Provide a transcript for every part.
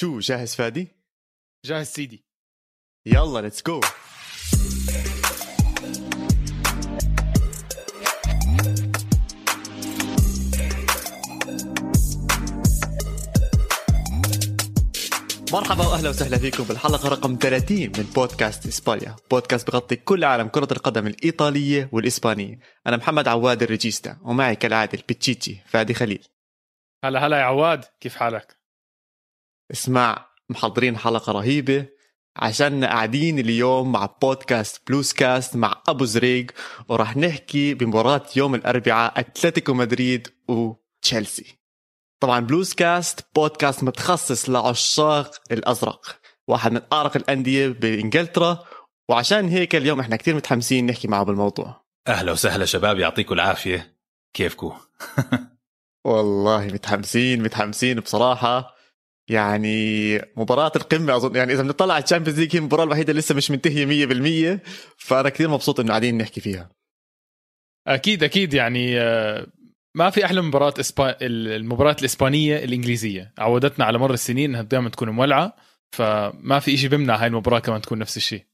شو جاهز فادي؟ جاهز سيدي يلا let's go مرحبا وأهلا وسهلا فيكم بالحلقة رقم 30 من بودكاست إسبانيا، بودكاست بغطي كل عالم كرة القدم الإيطالية والإسبانية، أنا محمد عواد الريجيستا ومعي كالعادة البتشيتشي فادي خليل. هلا هلا يا عواد كيف حالك؟ اسمع محضرين حلقة رهيبة عشان قاعدين اليوم مع بودكاست بلوز كاست مع أبو زريق وراح نحكي بمباراة يوم الأربعاء أتلتيكو مدريد وتشيلسي. طبعا بلوز كاست بودكاست متخصص لعشاق الأزرق. واحد من أعرق الأندية بإنجلترا وعشان هيك اليوم إحنا كتير متحمسين نحكي معه بالموضوع. أهلا وسهلا شباب يعطيكم العافية. كيفكم والله متحمسين متحمسين بصراحة. يعني مباراة القمة أظن. يعني إذا بنطلع على ال Champions League هي المباراة الوحيدة اللي لسه مش منتهية 100% فأنا كثير مبسوط إنه قاعدين نحكي فيها. أكيد أكيد. يعني آه، ما في أحلى مباراة إسبا... المباراة الإسبانية الإنجليزية. عودتنا على مر السنين إنها دائما تكون مولعة فما في شيء بيمنع هاي المباراة كمان تكون نفس الشيء.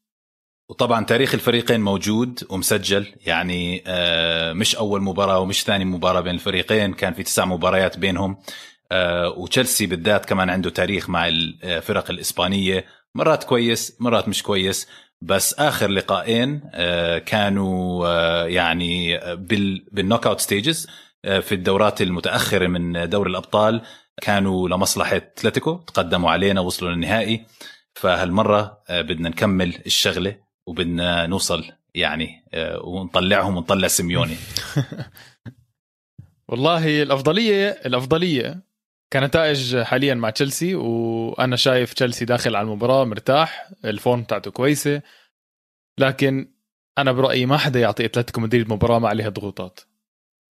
وطبعا تاريخ الفريقين موجود ومسجل. يعني آه، مش أول مباراة ومش ثاني مباراة بين الفريقين. كان في تسع مباريات بينهم. وتشيلسي بالذات كمان عنده تاريخ مع الفرق الإسبانية. مرات كويس مرات مش كويس. بس آخر لقاءين آه، كانوا يعني بال knockout stages في الدورات المتأخرة من دوري الأبطال. كانوا لمصلحة أتلتيكو تقدموا علينا وصلوا للنهائي. فهالمرة بدنا نكمل الشغلة وبدنا نوصل يعني ونطلعهم ونطلع سيميوني. والله الأفضلية الأفضلية كنتائج حاليا مع تشيلسي وأنا شايف تشيلسي داخل على المباراة مرتاح ال form بتاعته كويسة لكن أنا برأيي ما حدا يعطي أتلتيكو مدريد مباراة ما عليها ضغوطات.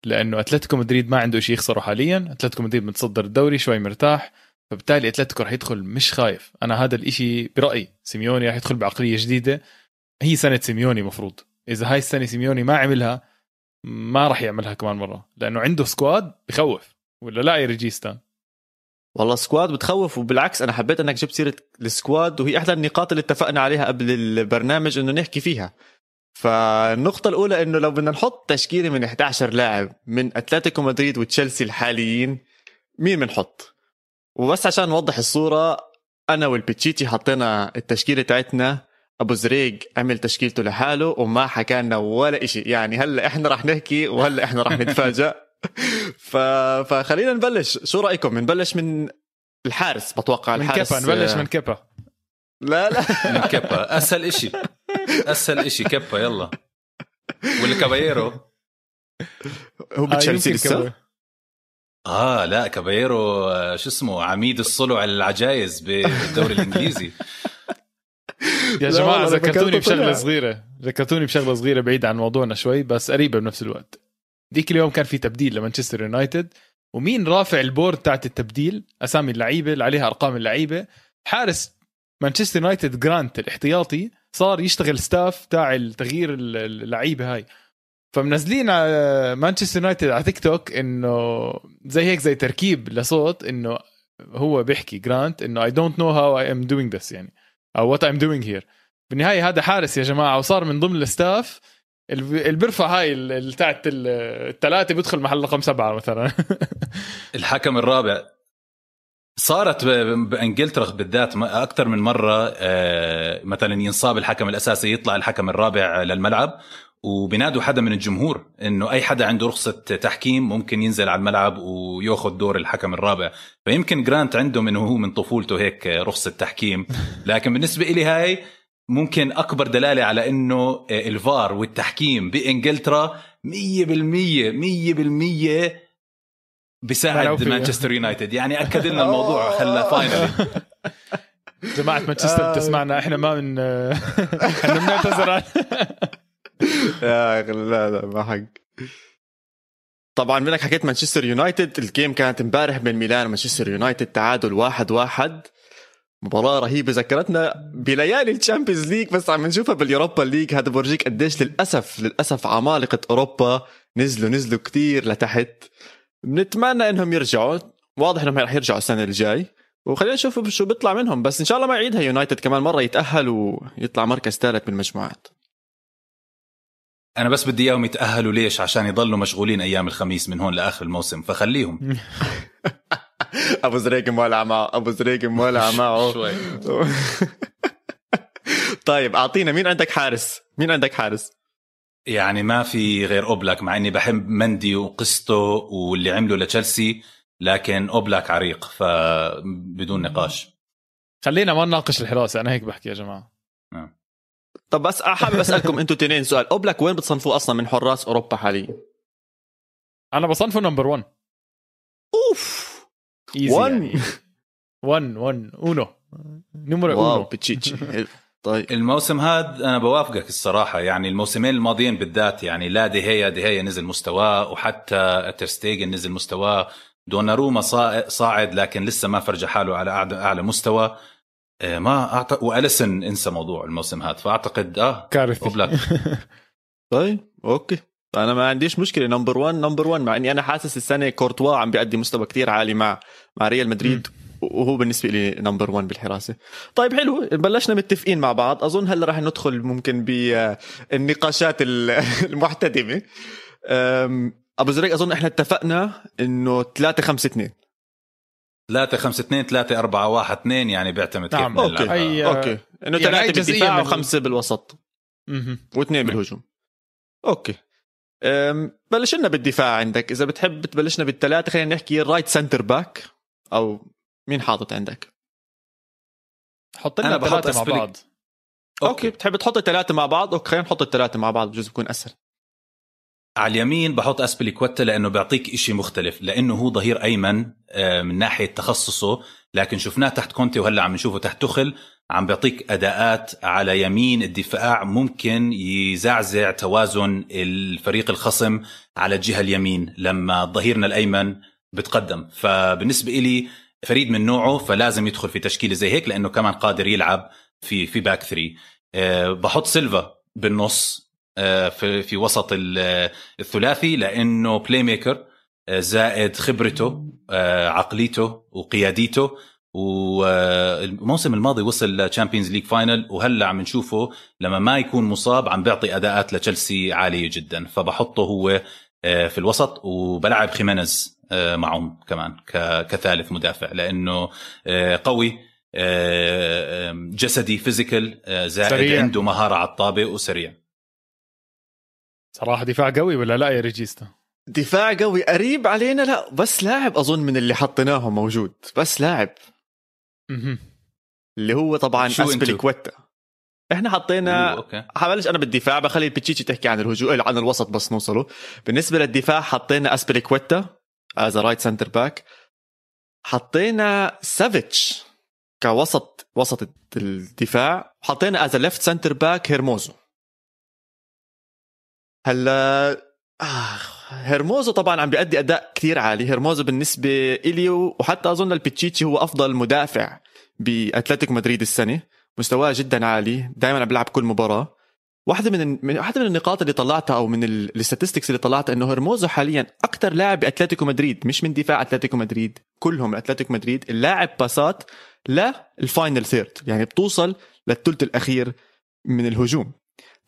لأنه أتلتيكو مدريد ما عنده شيء يخسره حاليا أتلتيكو مدريد متصدر الدوري شوي مرتاح فبالتالي أتلتيكو رح يدخل مش خايف. أنا هذا الإشي برأيي سيميوني رح يدخل بعقلية جديدة. هي سنة سيميوني مفروض. إذا هاي السنة سيميوني ما عملها ما راح يعملها كمان مرة لأنه عنده squad بخوف ولا لا يا ريجيستا والله squad بتخوف وبالعكس أنا حبيت إنك جبت سيرة ال squad وهي احدى النقاط اللي اتفقنا عليها قبل البرنامج إنه نحكي فيها. فالنقطة الأولى إنه لو بدنا نحط تشكيلة من 11 لاعب من أتلتيكو مدريد وتشيلسي الحاليين مين بنحط؟ وبس عشان نوضح الصورة أنا والبتشيتشي حطينا التشكيلة تاعتنا. أبو زريق عمل تشكيلته لحاله وما حكى لنا ولا إشي. يعني هلأ إحنا رح نحكي وهلأ إحنا رح نتفاجأ. ف... فخلينا نبلش. شو رأيكم؟ نبلش من الحارس بتوقع الحارس. من كيبا نبلش من كيبا. لا لا. من كيبا. أسهل إشي. أسهل إشي. كيبا يلا. ولا كابايرو هو بتشيلسي لسه؟ آه لا كابايرو شو اسمه عميد الصلع العجايز بالدوري الإنجليزي. يا جماعة ذكرتوني بشغلة صغيرة. ذكرتوني بشغلة صغيرة بعيده عن موضوعنا شوي بس قريبة بنفس الوقت. ديك اليوم كان في تبديل لمانشستر يونايتد ومين رافع ال board تاعت التبديل؟ أسامي اللعيبة اللي عليها أرقام اللعيبة. حارس مانشستر يونايتد جرانت الاحتياطي صار يشتغل staff تاع التغيير اللعيبة هاي. فمنزلين على مانشستر يونايتد على تيك توك إنه زي هيك زي تركيب لصوت إنه هو بيحكي جرانت إنه I don't know how I am doing this يعني أو what I'm doing here بالنهاية هذا حارس يا جماعة وصار من ضمن ال staff اللي بيرفع هاي تاعت الثلاثه بيدخل محل رقم سبعة مثلا. الحكم الرابع صارت بانجلترا بالذات أكثر من مرة مثلا ينصاب الحكم الأساسي يطلع الحكم الرابع للملعب وبنادوا حدا من الجمهور إنه أي حدا عنده رخصة تحكيم ممكن ينزل على الملعب ويأخذ دور الحكم الرابع. فيمكن جرانت عنده من هو من طفولته هيك رخصة تحكيم لكن بالنسبة لي هاي ممكن أكبر دلالة على إنه الفار والتحكيم بإنجلترا 100% 100% بيساعد مانشستر يونايتد. يعني أكد لنا الموضوع خلى final جماعة مانشستر بتسمعنا إحنا ما من إحنا بنعتذر. يا أخي لا لا ما حق. طبعا منك حكيت مانشستر يونايتد ال game كانت امبارح بين ميلان ومانشستر يونايتد تعادل واحد واحد. مباراة رهيبة ذكرتنا بليالي ال Champions League بس عم نشوفها بال Europa League. هذا بورجيك قديش للأسف للأسف عمالقة أوروبا نزلوا نزلوا كتير لتحت. بنتمنى إنهم يرجعوا. واضح إنهم رح يرجعوا السنة الجاي. وخلينا نشوف شو بيطلع منهم. بس إن شاء الله ما يعيدها يونايتد كمان مرة يتأهل ويطلع مركز ثالث بالمجموعات. أنا بس بدي إياهم يتأهلوا ليش؟ عشان يضلوا مشغولين أيام الخميس من هون لآخر الموسم فخليهم. ابو زريق مولع معه. أبو زريق مولع معه. شوي. طيب أعطينا مين عندك حارس؟ مين عندك حارس؟ يعني ما في غير أوبلاك مع إني بحب مندي وقصته واللي عمله لتشيلسي لكن أوبلاك عريق فبدون نقاش. خلينا ما نناقش الحراسه أنا هيك بحكي يا جماعة. نعم. طب بس حابب أسألكم أنتم تنين سؤال. أوبلاك وين بتصنفوه أصلا من حراس أوروبا حاليا؟ أنا بصنفه number 1 أوف! 1 1 1 uno numero uno بتشيتشي طيب. الموسم هذا أنا بوافقك الصراحة. يعني الموسمين الماضيين بالذات يعني لا دي خيا نزل مستواه وحتى تير شتيجن نزل مستواه دوناروما صاعد لكن لسه ما فرج حاله على أعلى مستوى. آه، ما اعتقد وأليسن انسى موضوع الموسم هذا فأعتقد آه كارثي. طيب okay. أنا ما عنديش مشكلة. number 1 number 1 مع إني أنا حاسس السنة كورتوا عم بيأدي مستوى كتير عالي مع مع ريال مدريد وهو بالنسبة لي number 1 بالحراسة. طيب حلو. بلشنا متفقين مع بعض. أظن هلأ راح ندخل ممكن بالنقاشات المحتدمة. أبو زريق أظن إحنا اتفقنا إنه 3 5 2 3 5 2 3 4 1 2 يعني بيعتمد نعم. كيف okay. أي... okay. إنه ثلاثة يعني بالدفاع وخمسة بالوسط. واثنين بالهجوم. okay. بلش لنا بالدفاع عندك. إذا بتحب تبلشنا بالثلاثة خلينا نحكي right center back أو مين حاطط عندك؟ حط لنا ثلاثة مع بعض. okay, okay. بتحب تحط الثلاثة مع بعض؟ okay خلينا نحط الثلاثة مع بعض بجوز بكون أسهل. على اليمين بحط اسبلي كوتا لأنه بيعطيك إشي مختلف لأنه هو ظهير أيمن من ناحية تخصصه لكن شفناه تحت كونتي وهلأ عم نشوفه تحت توخل. عم بيعطيك أداءات على يمين الدفاع ممكن يزعزع توازن الفريق الخصم على الجهة اليمين لما ظهيرنا الأيمن بتقدم. فبالنسبة إلي فريد من نوعه فلازم يدخل في تشكيلة زي هيك لأنه كمان قادر يلعب في في back three أه بحط سيلفا بالنص أه في في وسط الثلاثي لأنه playmaker زائد خبرته عقليته وقياديته. والموسم الماضي وصل ل Champions League final وهلأ عم نشوفه لما ما يكون مصاب عم بيعطي أداءات لتشيلسي عالية جدا. فبحطه هو آه، في الوسط وبلعب خيمينيز آه، معهم كمان كثالث مدافع لأنه آه، قوي جسدي physical زائد سريع. عنده مهارة على الطابة وسريع. صراحة دفاع قوي ولا لا يا ريجيستا؟ دفاع قوي قريب علينا لا بس لاعب أظن من اللي حطيناهم موجود بس لاعب. اللي هو طبعا اسبلي كويتا. إحنا حطينا حبلش أنا بالدفاع بخلي بتشيتشي تحكي عن الهجوم عن الوسط بس نوصله بالنسبة للدفاع حطينا اسبلي كويتا as right center back حطينا سافيتش كوسط وسط الدفاع. حطينا as left center back هيرموزو. هلا آه هيرموزو طبعا عم بيأدي أداء كثير عالي. هيرموزو بالنسبة إلي وحتى أظن البيتشيتشي هو أفضل مدافع بأتلتيكو مدريد السنة. مستواه جدا عالي. دائما عم بيلعب كل مباراة. واحدة من واحدة من النقاط اللي طلعتها أو من ال statistics اللي طلعتها إنه هرموزو حاليا أكثر لاعب باتلتيكو مدريد مش من دفاع أتلتيكو مدريد كلهم أتلتيكو مدريد اللاعب باسات لل final third. يعني بتوصل للثلث الأخير من الهجوم.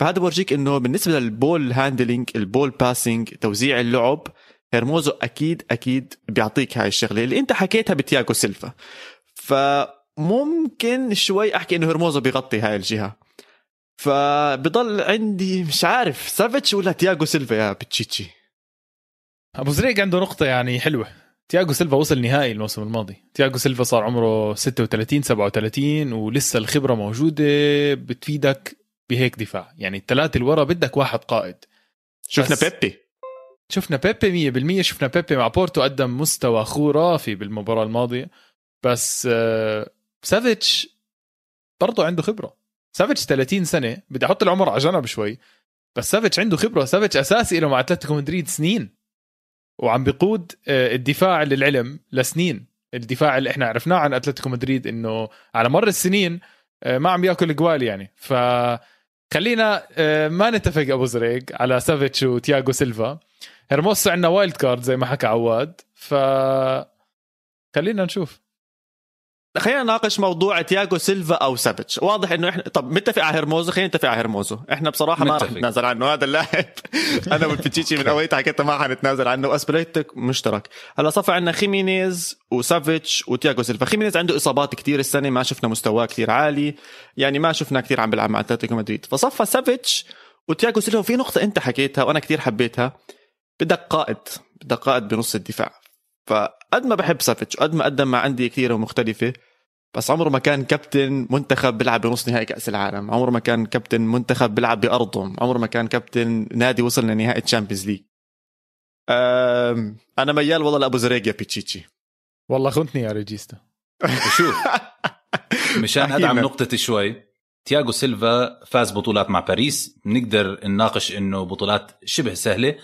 فهذا بورجيك إنه بالنسبة لل ball handling ال ball passing توزيع اللعب هرموزو أكيد أكيد بيعطيك هاي الشغلة اللي أنت حكيتها بتياغو سيلفا. فممكن شوي أحكي إنه هرموزو بيغطي هاي الجهة. فبضل عندي مش عارف سافيتش ولا تياغو سيلفا يا بتشيتشي؟ أبو زريق عنده نقطة يعني حلوة. تياغو سيلفا وصل نهائي الموسم الماضي. تياغو سيلفا صار عمره 36 37 ولسه الخبرة موجودة بتفيدك بهيك دفاع. يعني الثلاثه اللي ورا بدك واحد قائد. شفنا بيبي. شفنا بيبي 100% شفنا بيبي مع بورتو قدم مستوى خرافي بالمباراة الماضية. بس آه سافيتش برضه عنده خبرة. سافيتش 30 سنة. بدي أحط العمر على جنب شوي. بس سافيتش عنده خبرة. سافيتش أساسي له مع أتلتيكو مدريد سنين. وعم بيقود آه الدفاع للعلم لسنين. الدفاع اللي إحنا عرفناه عن أتلتيكو مدريد إنه على مر السنين آه ما عم يأكل جوال يعني. ف خلينا آه، ما نتفق أبو زريق على سافيتش وتياغو سيلفا. هرموسو عندنا wild card زي ما حكى عواد ف خلينا نشوف. خلينا نناقش موضوع تياجو سيلفا أو سافيتش. واضح إنه إحنا طب متفق على هيرموزو خلينا نتفق على هيرموزو إحنا بصراحة ما رح نتنازل عنه. هذا اللاعب أنا والبتشيتشي من أول حكيت ما حنتنازل عنه. واسبلي كويتا مشترك. هلا صفى عندنا خيمينيز وسافيتش وتياجو سيلفا. خيمينيز عنده إصابات كثير السنة ما شفنا مستواه كثير عالي. يعني ما شفنا كثير عم بيلعب مع أتلتيكو مدريد. فصفى سافيتش وتياجو سيلفا في نقطة أنت حكيتها وأنا كثير حبيتها. بدك قائد. بدك قائد بنص الدفاع. فقد ما بحب سافيتش وقد ما قدم مع انديه كثيره ومختلفه بس عمره ما كان كابتن منتخب بيلعب بنص نهائي كأس العالم عمره ما كان كابتن منتخب بيلعب بأرضهم عمره ما كان كابتن نادي وصل لنهائي Champions League أنا ميال والله لأبو زريق يا بيتشيتشي. والله خنتني يا ريجيستا. شوف مشان أدعم نقطتي شوي تياغو سيلفا فاز بطولات مع باريس بنقدر نناقش إنه بطولات شبه سهلة.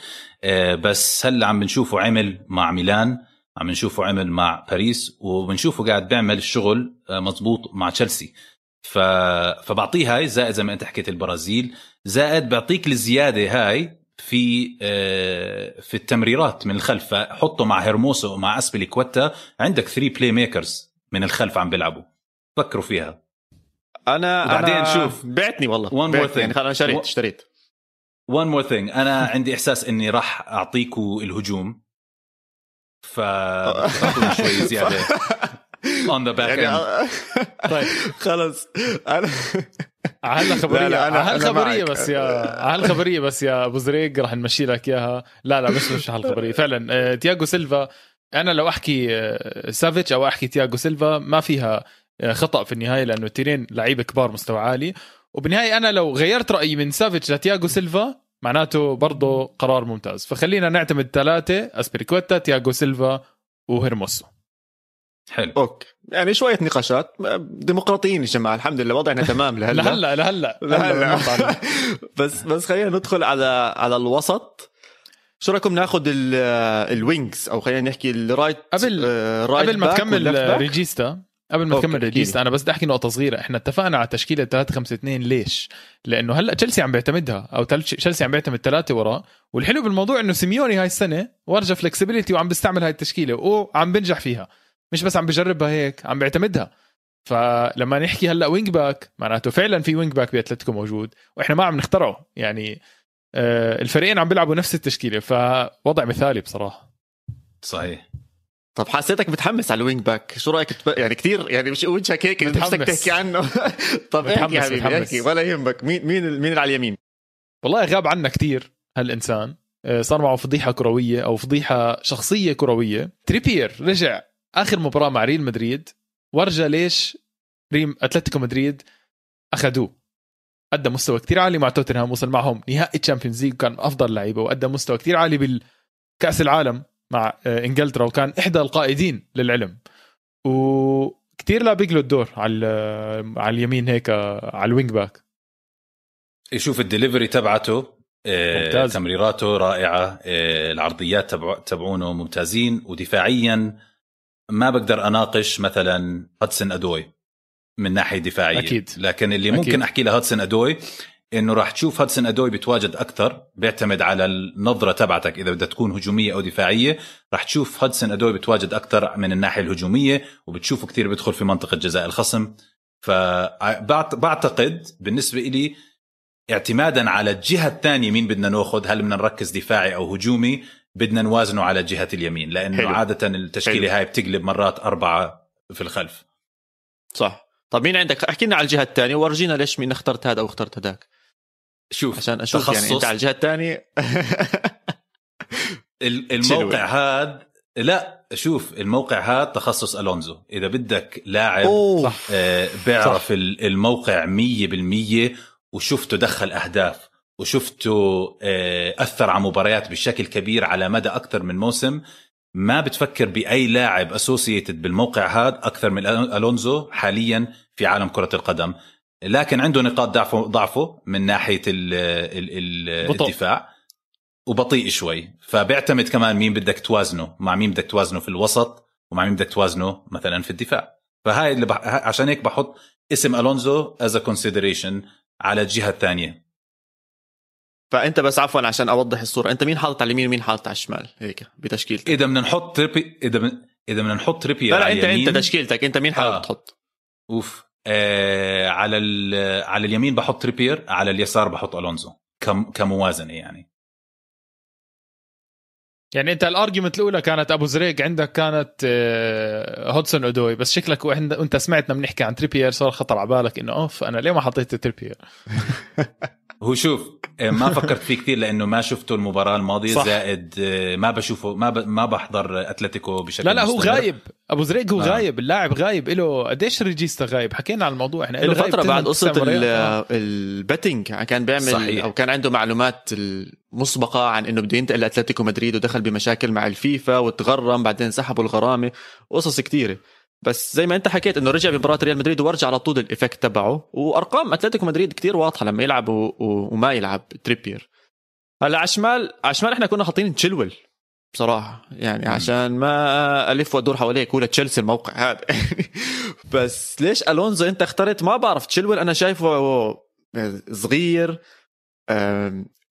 بس هلا عم بنشوفه عمل مع ميلان عم نشوفه عمل مع باريس وبنشوفه قاعد بيعمل الشغل آه، مزبوط مع تشيلسي. ف... فبعطيه هاي زائد زي ما انت حكيت البرازيل زائد بعطيك الزيادة هاي في آه، في التمريرات من الخلف. فحطه مع هيرموسو ومع اسبلي كوتا عندك three playmakers من الخلف عم بيلعبوا. فكروا فيها. أنا بعدين أنا شوف بعتني والله one more thing. يعني خلاص شريت اشتريت. One more thing. أنا عندي إحساس إني راح أعطيكوا الهجوم. ف شوي زيادة. on the back طيب. خلص. أنا هلا خبريه لا لا أنا خبريه بس يا خبريه بس يا أبو زريق راح نمشي لك إياها. لا لا مش مش خبريه فعلا آه، تياجو سيلفا أنا لو أحكي آه، سافيتش أو أحكي تياجو سيلفا ما فيها آه، خطأ في النهاية لأنه التنين لعيبه كبار مستوى عالي. وبالنهايه أنا لو غيرت رأيي من سافيتش لتياجو سيلفا معناته برضه قرار ممتاز. فخلينا نعتمد ثلاثة ازبيليكويتا تياجو سيلفا وهيرموسو حلو. أوكي. يعني شوية نقاشات. ديمقراطيين يا جماعة الحمد لله وضعنا تمام لهلا. لهلا لهلا. لهلا. بس بس خلينا ندخل على على الوسط. شو رأيكم ناخذ ال wings أو خلينا نحكي ال right قبل آه قبل ما تكمل ريجيستا قبل ما تكمل ريجيستا أنا بس بدي أحكي نقطة صغيرة. إحنا اتفقنا على تشكيلة 3 5 2 ليش؟ لأنه هلأ تشيلسي عم بيعتمدها أو تشيلسي عم بيعتمد ثلاثة وراه والحلو بالموضوع إنه سيميوني هاي السنة ورجى flexibility وعم بيستعمل هاي التشكيلة وعم بنجح فيها. مش بس عم بجربها هيك عم بيعتمدها. فلما نحكي هلأ wing back معناته فعلا في wing back بأتلتيكو موجود وإحنا ما عم نخترعه. يعني آه، الفريقين عم بيلعبوا نفس التشكيلة فوضع مثالي بصراحة. صحيح. طب حسيتك متحمس على ال wing back شو رأيك تب... يعني كثير يعني مش وجهك هيك نفسك تحكي عنه. طب احكي حبيبي احكي. ولا يهمك. مين مين مين اللي على اليمين؟ والله غاب عنا كثير هالإنسان. آه، صار معه فضيحة كروية أو فضيحة شخصية كروية. تريبير رجع آخر مباراة مع ريال مدريد. ورجى ليش ريم أتلتيكو مدريد أخذوه. قدم مستوى كتير عالي مع توتنهام وصل معهم نهائي Champions League وكان أفضل لعيبة وقدم مستوى كتير عالي بالكأس العالم. مع آه، إنجلترا وكان إحدى القائدين للعلم وكتير لاقي له الدور على على اليمين هيك على ال wing back يشوف الدليفري تبعته آه، ممتاز. تمريراته رائعة آه، العرضيات تبع تبعونه ممتازين ودفاعيا ما بقدر أناقش مثلا هودسون أودوي من ناحية دفاعية أكيد لكن اللي ممكن أكيد. أحكي لهودسون أودوي إنه راح تشوف هودسون أودوي بيتواجد أكثر بيعتمد على النظرة تبعتك إذا بدها تكون هجومية أو دفاعية. راح تشوف هاتسون أدوي بيتواجد أكثر من الناحية الهجومية وبتشوفه كثير بيدخل في منطقة جزاء الخصم. فبعتقد بالنسبة لي اعتمادا على الجهة الثانية مين بدنا نأخذ هل بدنا نركز دفاعي أو هجومي بدنا نوازنه على جهة اليمين لأنه حلو. عادة التشكيلة حلو. هاي بتقلب مرات أربعة في الخلف. صح. طب مين عندك؟ احكي لنا على الجهة الثانية ورجينا ليش مين اخترت هذا أو اخترت هذاك شوف عشان أشوف تخصص يعني أنت على الجهة الثانية الموقع هذا لا شوف الموقع هذا تخصص ألونزو إذا بدك لاعب صح. آه بيعرف صح. الموقع 100% وشفته دخل أهداف وشفته آه أثر على مباريات بشكل كبير على مدى أكثر من موسم ما بتفكر بأي لاعب اسوسييتد بالموقع هذا أكثر من ألونزو حاليا في عالم كرة القدم لكن عنده نقاط ضعفه ضعفه من ناحية ال ال الدفاع وبطيء شوي. فبيعتمد كمان مين بدك توازنه مع مين بدك توازنه في الوسط ومع مين بدك توازنه مثلا في الدفاع. فهاي اللي بح... عشان هيك بحط اسم ألونزو as consideration على الجهة الثانية. فأنت بس عفوا عشان أوضح الصورة. أنت مين حاطط على اليمين ومين حاطط على الشمال؟ هيك بتشكيلتك. إذا بدنا نحط تريبي إذا من... إذا بدنا نحط تريبير لا لا انت. أنت تشكيلتك. أنت مين حابب آه. تحط أوف. على على اليمين بحط تريبير على اليسار بحط ألونزو كم كموازنة يعني. يعني أنت ال argument الأولى كانت أبو زريق عندك كانت آه، هودسون أودوي بس شكلك وأنت سمعتنا بنحكي عن تريبير صار خطر على بالك إنه أوف أنا ليه ما حطيت تريبير؟ هو شوف إيه، ما فكرت فيه كثير لأنه ما شفته المباراة الماضية صح. زائد إيه، ما بشوفه ما ب... ما بحضر أتلتيكو بشكل لا لا هو غايب أبو زريق هو آه. غايب اللاعب غايب له قديش ريجيستا غايب حكينا عن الموضوع إحنا له فتره بعد قصه ال betting كان بيعمل صحيح. أو كان عنده معلومات مسبقه عن إنه بده ينتقل لأتلتيكو مدريد ودخل بمشاكل مع الفيفا وتغرم بعدين سحبوا الغرامة وقصص كثيره بس زي ما انت حكيت انه رجع بمباراة ريال مدريد ورجع على طول ال effect تبعه. وأرقام أتلتيكو مدريد كتير واضحة لما يلعب و... وما يلعب تريبير. هلا على الشمال على الشمال إحنا كنا حاطين تشيلول بصراحة. يعني عشان ما ألف وأدور حواليك هو تشيلسي الموقع هذا. بس ليش ألونزو أنت اخترت؟ ما بعرف. تشيلول أنا شايفه صغير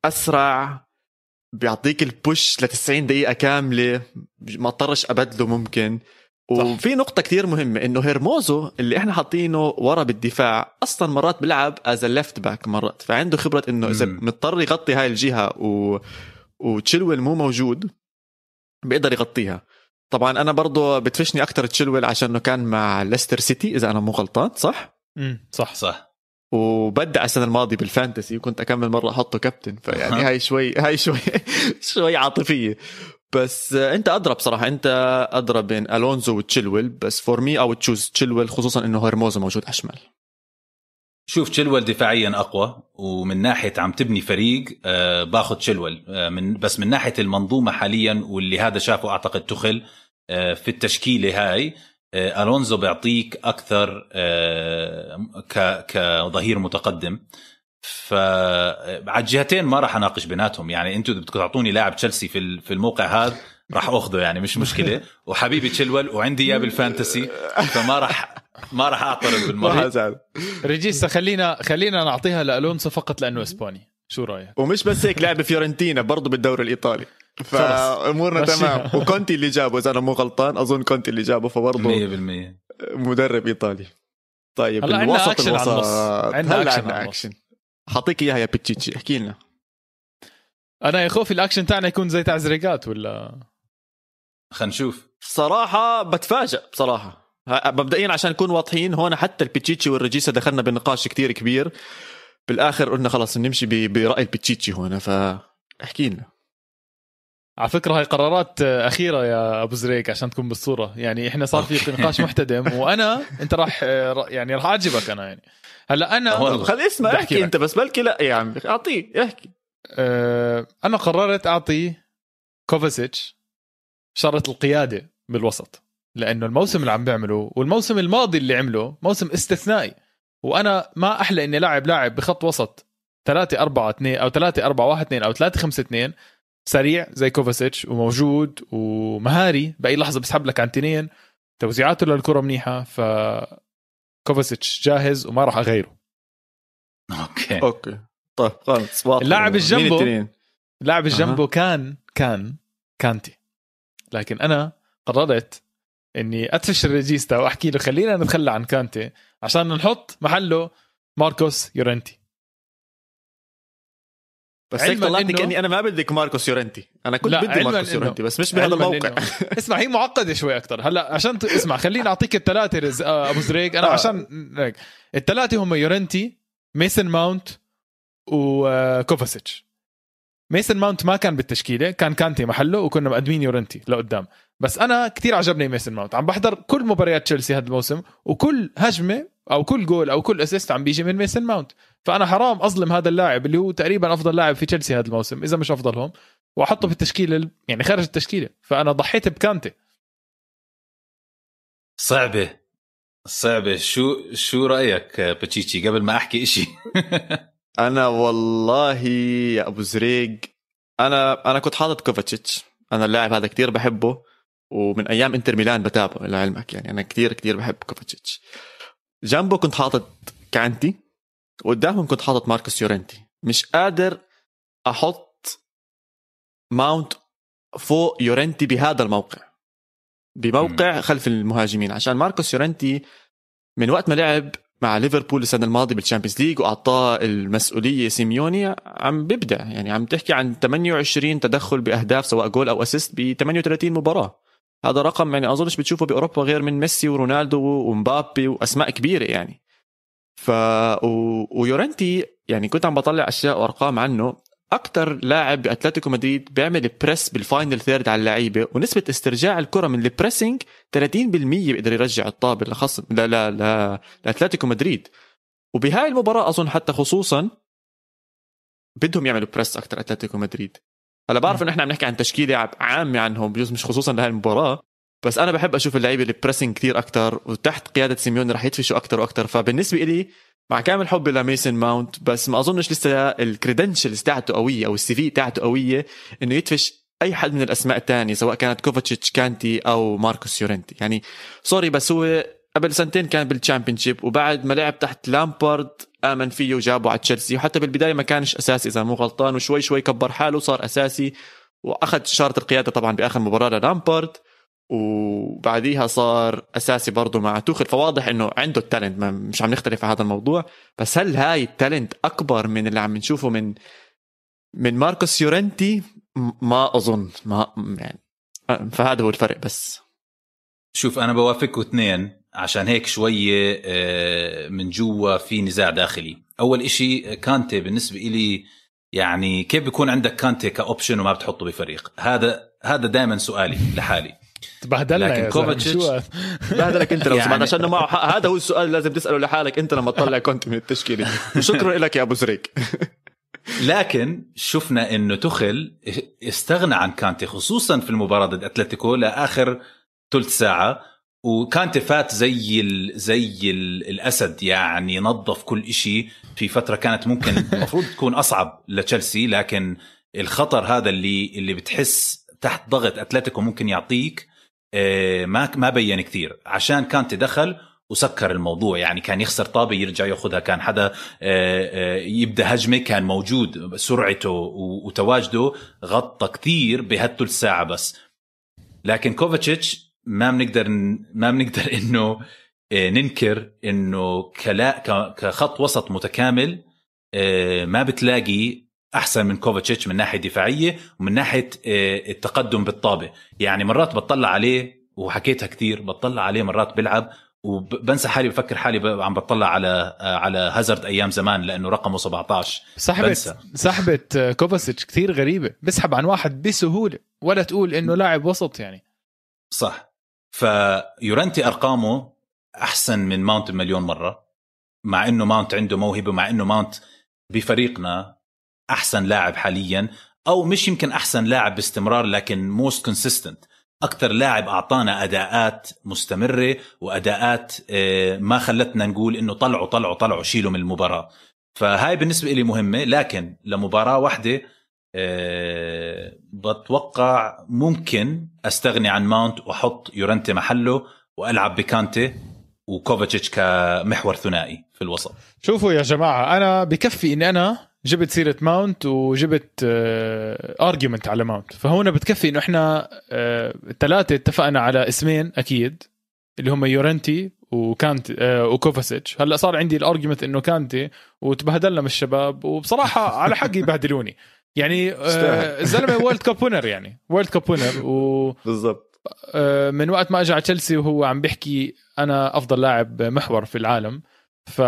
أسرع بيعطيك ال push ل 90 دقيقة كاملة ما اضطرش أبدله ممكن. وفي نقطة كثير مهمة إنه هيرموزو اللي إحنا حاطينه ورا بالدفاع أصلا مرات بيلعب as left back مرات فعنده خبرة إنه إذا مضطر يغطي هاي الجهة و... وتشيلويل مو موجود بيقدر يغطيها. طبعا أنا برضه بتفشني أكثر تشيلويل عشان كان مع ليستر سيتي إذا أنا مو غلطان صح؟ امم صح صح. وبدع السنة الماضية بال fantasy وكنت أكمل مرة أحطه كابتن فيعني هاي شوي هاي شوي شوي عاطفية. بس انت ادرى بصراحة انت ادرى بين ألونزو وتشيلويل بس for me I choose تشيلويل خصوصا إنه هرموزو موجود الشمال. شوف تشيلويل دفاعيا أقوى ومن ناحية عم تبني فريق آه باخذ تشيلويل. آه من بس من ناحية المنظومة حاليا واللي هذا شافه أعتقد تخل آه في التشكيلة هاي آه ألونزو بيعطيك أكثر آه كظهير متقدم. فعلى الجهتين ما راح أناقش بيناتهم. يعني أنتم بدكم تعطوني لاعب تشيلسي في في الموقع هذا راح أخذه يعني مش مشكلة. وحبيبي تشيلول وعندي إياه بال fantasy فما راح ما راح أعترض بالمرة ريجيستا خلينا خلينا نعطيها لألونسو فقط لأنه إسباني. شو رأيك؟ ومش بس هيك لعب فيورنتينا برضه بالدوري الإيطالي. فأمورنا تمام. وكونتي اللي جابه إذا أنا مو غلطان أظن كونتي اللي جابه فبرضه 100% مدرب إيطالي. طيب هلا عندنا اكشن على النص. عندنا action, action. حاعطيك إياها يا بيتشيتشي احكي لنا. أنا يا خوفي الأكشن تاعنا يكون زي تاع زريقات ولا؟ خلينا نشوف صراحة بتفاجئ بصراحه مبدئيا عشان نكون واضحين هون حتى البيتشيتشي والريجيستا دخلنا بنقاش كتير كبير. بالآخر قلنا خلاص نمشي برأي البيتشيتشي هون فاحكي لنا. على فكرة هاي قرارات أخيرة يا أبو زريك عشان تكون بالصورة. يعني إحنا صار في نقاش محتدم وأنا أنت راح يعني راح أعجبك أنا يعني. هلا أنا خلي اسمع احكي أنت بس بلكي لا يا عمي أعطيه احكي أه أنا قررت أعطي كوفاسيتش شارة القيادة بالوسط لأنه الموسم اللي عم بيعمله والموسم الماضي اللي عمله موسم استثنائي وأنا ما أحلى إني لاعب لاعب بخط وسط 3 4 2 أو 3 4 1 2 أو 3 5 2 سريع زي كوفاسيتش وموجود ومهاري بأي لحظة بيسحب لك عن تنين توزيعاته للكرة منيحة ف كوفاسيتش جاهز وما راح أغيره. Okay. Okay. طيب خلص اللاعب الجنبه اللاعب الجنبه أه. كان كان كانتي. لكن أنا قررت إني ادفش الريجيستا وأحكي له خلينا نتخلى عن كانتي عشان نحط محله ماركوس يورنتي بس هيك طلعتني كاني أنا ما بدك ماركوس يورنتي. أنا كنت بدي ماركوس يورنتي بس مش بهذا الموقع. اسمع هي معقدة شوي أكثر هلا عشان ت... اسمع خليني أعطيك الثلاثة رز... آه أبو زريق. أنا آه. عشان هيك. الثلاثة هم يورنتي ميسن ماونت وكوفاسيتش ميسن ماونت ما كان بالتشكيلة كان كانتي محله وكنا مقدمين يورنتي لقدام. بس أنا كثير عجبني ميسن ماونت. عم بحضر كل مباريات تشيلسي هذا الموسم وكل هجمة أو كل جول أو كل assist عم بيجي من ميسن ماونت. فأنا حرام أظلم هذا اللاعب اللي هو تقريبا أفضل لاعب في تشيلسي هذا الموسم إذا مش أفضلهم وأحطه في التشكيلة يعني خارج التشكيلة. فأنا ضحيت بكانتي. صعبة. صعبة. شو شو رأيك باتشيتشي قبل ما أحكي إشي. أنا والله يا أبو زريق أنا أنا كنت حاطط كوفاتشيتش. أنا اللاعب هذا كتير بحبه ومن أيام إنتر ميلان بتابعه لعلمك. يعني أنا كتير كتير بحب كوفاتشيتش. جنبه كنت حاطط كانتي. قدامهم كنت حاطط ماركوس يورنتي مش قادر أحط ماونت فوق يورنتي بهذا الموقع. بموقع خلف المهاجمين. عشان ماركوس يورنتي من وقت ما لعب مع ليفربول السنة الماضية بالشامبيونز ليج وأعطاه المسؤولية سيميوني عم بيبدع. يعني عم تحكي عن 28 تدخل بأهداف سواء جول أو assist ب 38 مباراة. هذا رقم يعني أظنش بتشوفه بأوروبا غير من ميسي ورونالدو ومبابي وأسماء كبيرة يعني. ف و... ويورنتي يعني كنت عم بطلع أشياء وأرقام عنه. أكثر لاعب بأتلتيكو مدريد بيعمل press بال final third على اللعيبة ونسبة استرجاع الكرة من ال pressing 30% بيقدر يرجع الطابة لخصم لا لا لا لأتلتيكو مدريد. وبهاي المباراة أظن حتى خصوصا بدهم يعملوا press أكثر أتلتيكو مدريد. هلا بعرف إنه إحنا عم نحكي عن تشكيلة عامة عنهم بجوز مش خصوصا لهي المباراة. بس أنا بحب أشوف اللعيبه اللي pressing كثير أكثر وتحت قيادة سيميوني رح يدفشوا أكثر وأكثر فبالنسبة لي مع كامل حبي لميسن ماونت بس ما أظنش لسه ال credentials تاعته قوية أو ال CV تاعته قوية إنه يدفش أي حد من الأسماء الثانية سواء كانت كوفاتشيتش كانتي أو ماركوس يورنتي يعني sorry بس هو قبل سنتين كان بال Championship وبعد ما لعب تحت لامبارد آمن فيه وجابه على تشيلسي وحتى بالبداية ما كانش أساسي إذا مو غلطان وشوي شوي كبر حاله وصار أساسي. وأخذ شارة القيادة طبعا بآخر مباراة للامبارد وبعديها صار أساسي برضه مع توخل فواضح إنه عنده التالنت مش عم نختلف على هذا الموضوع. بس هل هاي التالنت أكبر من اللي عم نشوفه من من ماركوس يورنتي ما أظن ما يعني فهذا هو الفرق بس. شوف أنا بوافقكم اثنين. عشان هيك شوية آه، من جوا في نزاع داخلي. أول إشي كانتي بالنسبة إلي يعني كيف بيكون عندك كانتي كأوبشن وما بتحطه بفريق؟ هذا هذا دائما سؤالي لحالي. بهدلنا لكن كوفاتشيتش بهدلك انت لو يعني... سمعت عشان معه حق هذا هو السؤال اللي لازم تسأله لحالك انت لما تطلع كنت من التشكيلة. وشكرا لك يا أبو زريك. لكن شفنا إنه تخل استغنى عن كانتي خصوصا في المباراة ضد أتلتيكو لآخر ثلث ساعة وكانتي فات زي ال زي ال الأسد يعني نظف كل شيء في فترة كانت ممكن المفروض تكون أصعب لتشيلسي لكن الخطر هذا اللي اللي بتحس تحت ضغط أتلتيكو ممكن يعطيك ما ما بين كثير. عشان كانتي دخل وسكر الموضوع يعني كان يخسر طابة يرجع يأخذها. كان حدا آه، آه، يبدأ هجمة كان موجود سرعته وتواجده غطى كثير بهالثلث ساعة بس. لكن كوفاتشيتش ما بنقدر ما بنقدر إنه ننكر إنه كلا كخط وسط متكامل ما بتلاقي أحسن من كوفاتشيتش من ناحية دفاعية ومن ناحية آه، التقدم بالطابة. يعني مرات بطلع عليه وحكيتها كثير بطلع عليه مرات بيلعب وبنسى حالي بفكر حالي عم بطلع على آه، على هازارد أيام زمان لأنه رقمه 17 سحبه سحبه آه، كوفاسيتش كثير غريبة. بيسحب عن واحد بسهولة ولا تقول إنه لاعب وسط يعني. صح. فيورنتي أرقامه أحسن من ماونت مليون مرة مع إنه ماونت عنده موهبة مع إنه ماونت بفريقنا أحسن لاعب حاليا أو مش يمكن أحسن لاعب باستمرار لكن most consistent أكثر لاعب أعطانا أداءات مستمرة وأداءات آه، ما خلتنا نقول إنه طلعوا طلعوا طلعوا شيلوا من المباراة. فهاي بالنسبة لي مهمة لكن لمباراة واحدة أه بتوقع ممكن أستغني عن ماونت وأحط يورنتي محله وألعب بكانتي وكوفاتشيتش كمحور ثنائي في الوسط. شوفوا يا جماعة أنا بكفي اني أنا جبت سيرة ماونت وجبت argument آه، على ماونت. فهنا بتكفي إنه إحنا الثلاثه آه، اتفقنا على اسمين أكيد اللي هم يورنتي وكانت آه، وكوفاسيتش. هلأ صار عندي ال argument إنه كانتي وتبهدلنا من الشباب وبصراحة على حق يبهدلوني. يعني الزلمه World Cup winner يعني World Cup winner و بالضبط. من وقت ما اجى على تشيلسي وهو عم بيحكي أنا أفضل لاعب محور في العالم. ف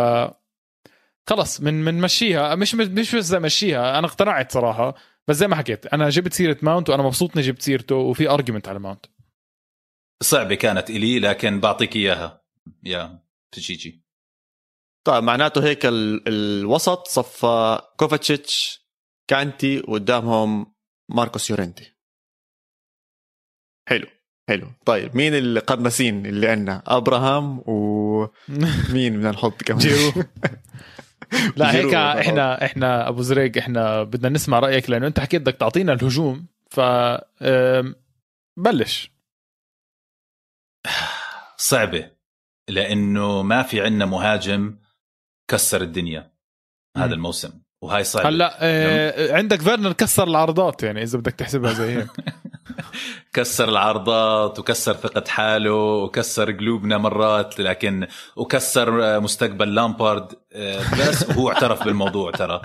خلص من من مشيها مش مش بس مشيها أنا اقتنعت صراحة بس زي ما حكيت أنا جبت سيرة ماونت وأنا مبسوط إني جبت سيرته وفي argument على ماونت. صعبة كانت إلي لكن بعطيك إياها يا تشيجي طيب معناته هيك ال... الوسط صفى كوفاتشيتش كانتي وقدامهم ماركوس يورنتي حلو حلو. طيب مين القرنسين اللي عندنا؟ أبراهام ومين بدنا نحط كمان؟ لا هيك إحنا إحنا أبو زريق إحنا بدنا نسمع رأيك لأنه أنت حكيت بدك تعطينا الهجوم ف بلش. صعبة لأنه ما في عندنا مهاجم كسر الدنيا هذا الموسم وهاي صعبة. هلأ آه عندك فيرنر كسر العرضات يعني إذا بدك تحسبها زي هيك. كسر العارضات وكسر ثقة حاله وكسر قلوبنا مرات لكن وكسر مستقبل لامبارد آه، بس هو اعترف بالموضوع ترى.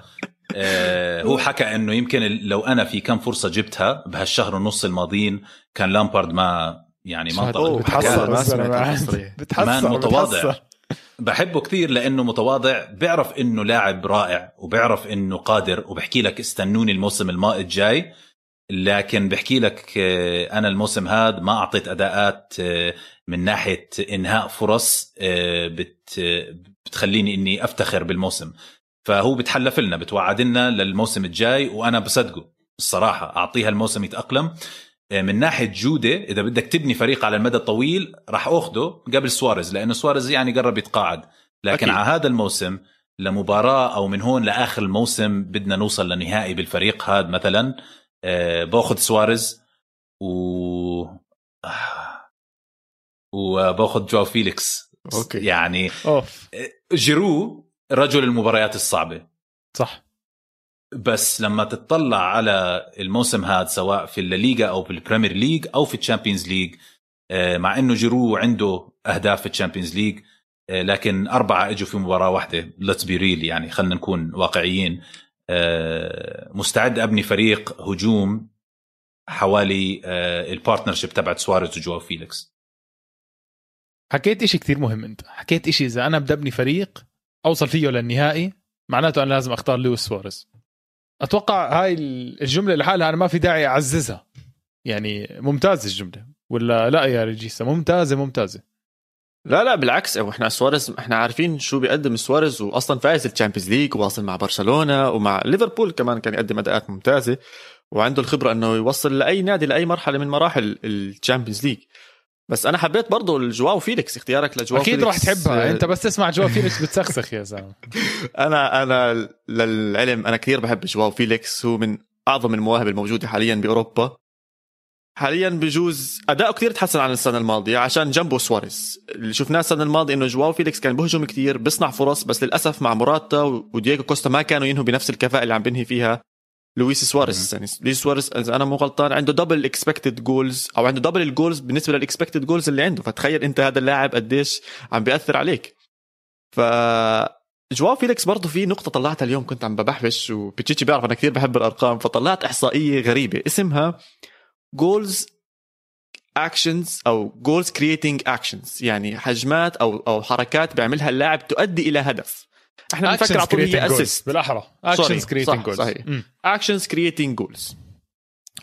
آه، هو حكى إنه يمكن لو أنا في كم فرصة جبتها بهالشهر ونص الماضيين كان لامبارد ما يعني ما انطلق بتحسر بتحسر متواضع. بحبه كثير لأنه متواضع بيعرف إنه لاعب رائع وبيعرف إنه قادر وبحكي لك استنوني الموسم الماء الجاي. لكن بحكي لك آه، أنا الموسم هذا ما أعطيت أداءات آه، من ناحية إنهاء فرص بت بتخليني إني أفتخر بالموسم. فهو بتحلف لنا بتوعد لنا للموسم الجاي وأنا بصدقه. الصراحة أعطيها الموسم يتأقلم. آه، من ناحية جودة إذا بدك تبني فريق على المدى الطويل راح اخذه قبل سواريز لأنه سواريز يعني قرب يتقاعد. لكن أكيد. على هذا الموسم لمباراة أو من هون لآخر الموسم بدنا نوصل لنهائي بالفريق هذا مثلا. آه، باخذ سواريز و وباخذ جو فيليكس. Okay. يعني أوف. جيرو رجل المباريات الصعبة. صح. بس لما تطلع على الموسم هذا سواء في الليغا أو في البريمير ليج أو في الشامبيونز ليج آه، مع إنه جيرو عنده أهداف في الشامبيونز ليج آه، لكن أربعة إجوا في مباراة واحدة. let's be real يعني خلينا نكون واقعيين. آه، مستعد أبني فريق هجوم حوالي ال partnership تبعت سواريز وجواو فيليكس. حكيت إشي كثير مهم أنت. حكيت إشي إذا أنا بدي أبني فريق أوصل فيه للنهائي معناته أنا لازم أختار لويس سواريز. أتوقع هاي الجملة لحالها أنا ما في داعي أعززها. يعني ممتازة الجملة. ولا لا يا ريجيسا ممتازة ممتازة. لا لا بالعكس. إحنا سواريز إحنا عارفين شو بيقدم سواريز واصلا فايز ال Champions League وواصل مع برشلونة ومع ليفربول كمان كان يقدم أداءات ممتازة وعنده الخبرة إنه يوصل لأي نادي لأي مرحلة من مراحل ال Champions League بس أنا حبيت برضه الجواو فيليكس اختيارك لجواو أكيد راح تحبها. أنت بس تسمع جواو فيليكس بتسخسخ يا زلمة. أنا أنا للعلم أنا كثير بحب جواو فيليكس هو من أعظم المواهب الموجودة حاليا بأوروبا. حاليا بجوز اداؤه كثير تحسن عن السنة الماضية عشان جنبه سواريز. اللي شفناه السنة الماضية إنه جواو فيليكس كان بهجم كثير بيصنع فرص بس للأسف مع موراتا ودييغو كوستا ما كانوا ينهوا بنفس الكفاءة اللي عم بينهي فيها لويس سواريز. يعني لويس سواريز إذا أنا مو غلطان عنده double expected goals أو عنده double ال goals بالنسبة لل expected goals اللي عنده. فتخيل أنت هذا اللاعب قديش عم بيأثر عليك. ف جواو فيليكس برضه في نقطة طلعتها اليوم كنت عم ببحبش وبيتشيتشي بيعرف أنا كثير بحب الأرقام فطلعت إحصائية غريبة. اسمها goals actions أو goals creating actions يعني هجمات أو أو حركات بيعملها اللاعب تؤدي إلى هدف. إحنا بنفكر على طول هي assist بالأحرى. actions creating goals صحيح. actions creating goals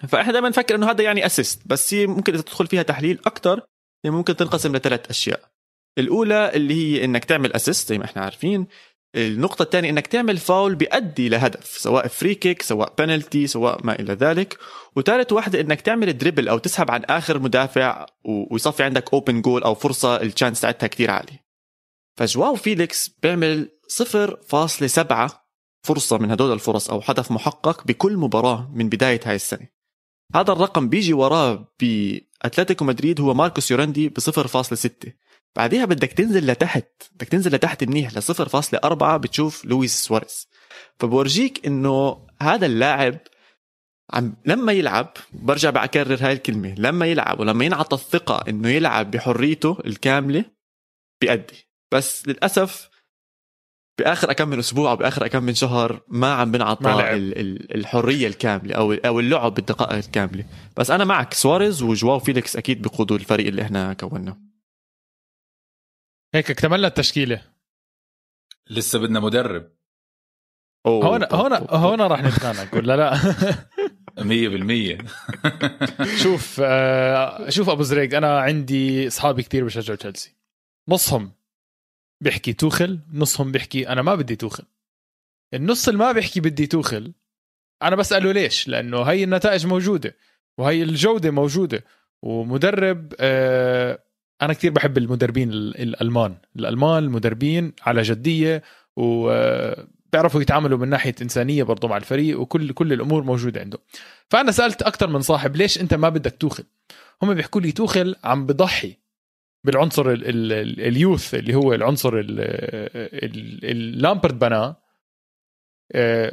فإحنا دائما نفكر إنه هذا يعني assist بس هي ممكن إذا تدخل فيها تحليل أكثر ممكن تنقسم لثلاث أشياء. الأولى اللي هي إنك تعمل assist زي ما إحنا عارفين. النقطة الثانية إنك تعمل فاول بيؤدي لهدف سواء free kick سواء بنالتي سواء ما إلى ذلك. وثالث واحدة إنك تعمل dribble أو تسحب عن آخر مدافع ويصفي عندك open goal أو فرصة ال chance تاعتها كثير عالية. فجواو فيليكس بيعمل 0.7 فرصة من هدول الفرص أو هدف محقق بكل مباراة من بداية هاي السنة. هذا الرقم بيجي وراه بأتلتيكو مدريد هو ماركوس يورنتي ب 0.6 بعديها بدك تنزل لتحت بدك تنزل لتحت منيح ل 0.4 بتشوف لويس سواريز. فبورجيك إنه هذا اللاعب عم لما يلعب برجع بكرر هاي الكلمة لما يلعب ولما ينعطى الثقة إنه يلعب بحريته الكاملة بيأدي. بس للأسف بآخر اكم من أسبوع أو بآخر اكم من شهر ما عم بنعطى الحرية الكاملة أو أو اللعب بالدقائق الكاملة. بس أنا معك سواريز وجواو فيليكس أكيد بيقودوا الفريق اللي إحنا كوناه. هيك اكتملنا التشكيلة. لسه بدنا مدرب. أوه هون هون هون راح نتخانق ولا لا 100% شوف آه شوف أبو زريق أنا عندي أصحابي كثير بشجعوا تشيلسي. نصهم بيحكي توخل نصهم بيحكي أنا ما بدي توخل. النص اللي ما بيحكي بدي توخل أنا بسأله ليش؟ لأنه هي النتائج موجودة وهي الجودة موجودة. ومدرب آه أنا كثير بحب المدربين الألمان. الألمان المدربين على جدية وبيعرفوا يتعاملوا من ناحية إنسانية برضه مع الفريق وكل كل الأمور موجودة عنده فأنا سألت أكثر من صاحب ليش أنت ما بدك توخل؟ هم بيحكوا لي توخل عم بضحي بالعنصر ال ال ال اليوث اللي هو العنصر لامبارد بناه. آه،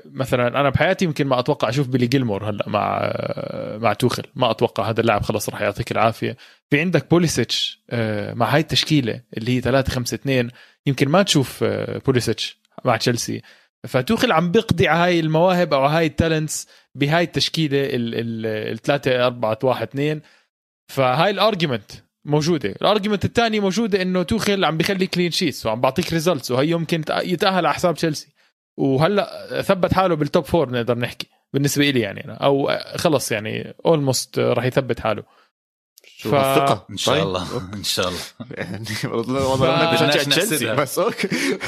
مثلا أنا بحياتي يمكن ما أتوقع أشوف بيلي جيلمور هلأ مع آه، مع توخل ما أتوقع هذا اللاعب خلص راح يعطيك العافية. في عندك بوليسيتش آه، مع هاي التشكيلة اللي هي 3 5 2 يمكن ما تشوف بوليسيتش مع تشيلسي. فتوخل عم بيقضي على هاي المواهب أو هاي ال talents بهاي التشكيلة ال 3 4 1 2 فهاي ال argument موجودة. ال argument الثاني موجودة إنه توخل عم بيخلي clean sheets وعم بعطيك results وهي يمكن يتأهل على حساب تشيلسي. وهلا ثبت حاله بال top four نقدر نحكي بالنسبة لي يعني أنا. أو خلص يعني almost راح يثبت حاله. ف... ثقة إن شاء طيب. الله. إن شاء الله. يعني والله ف... تشيلسي. بس okay.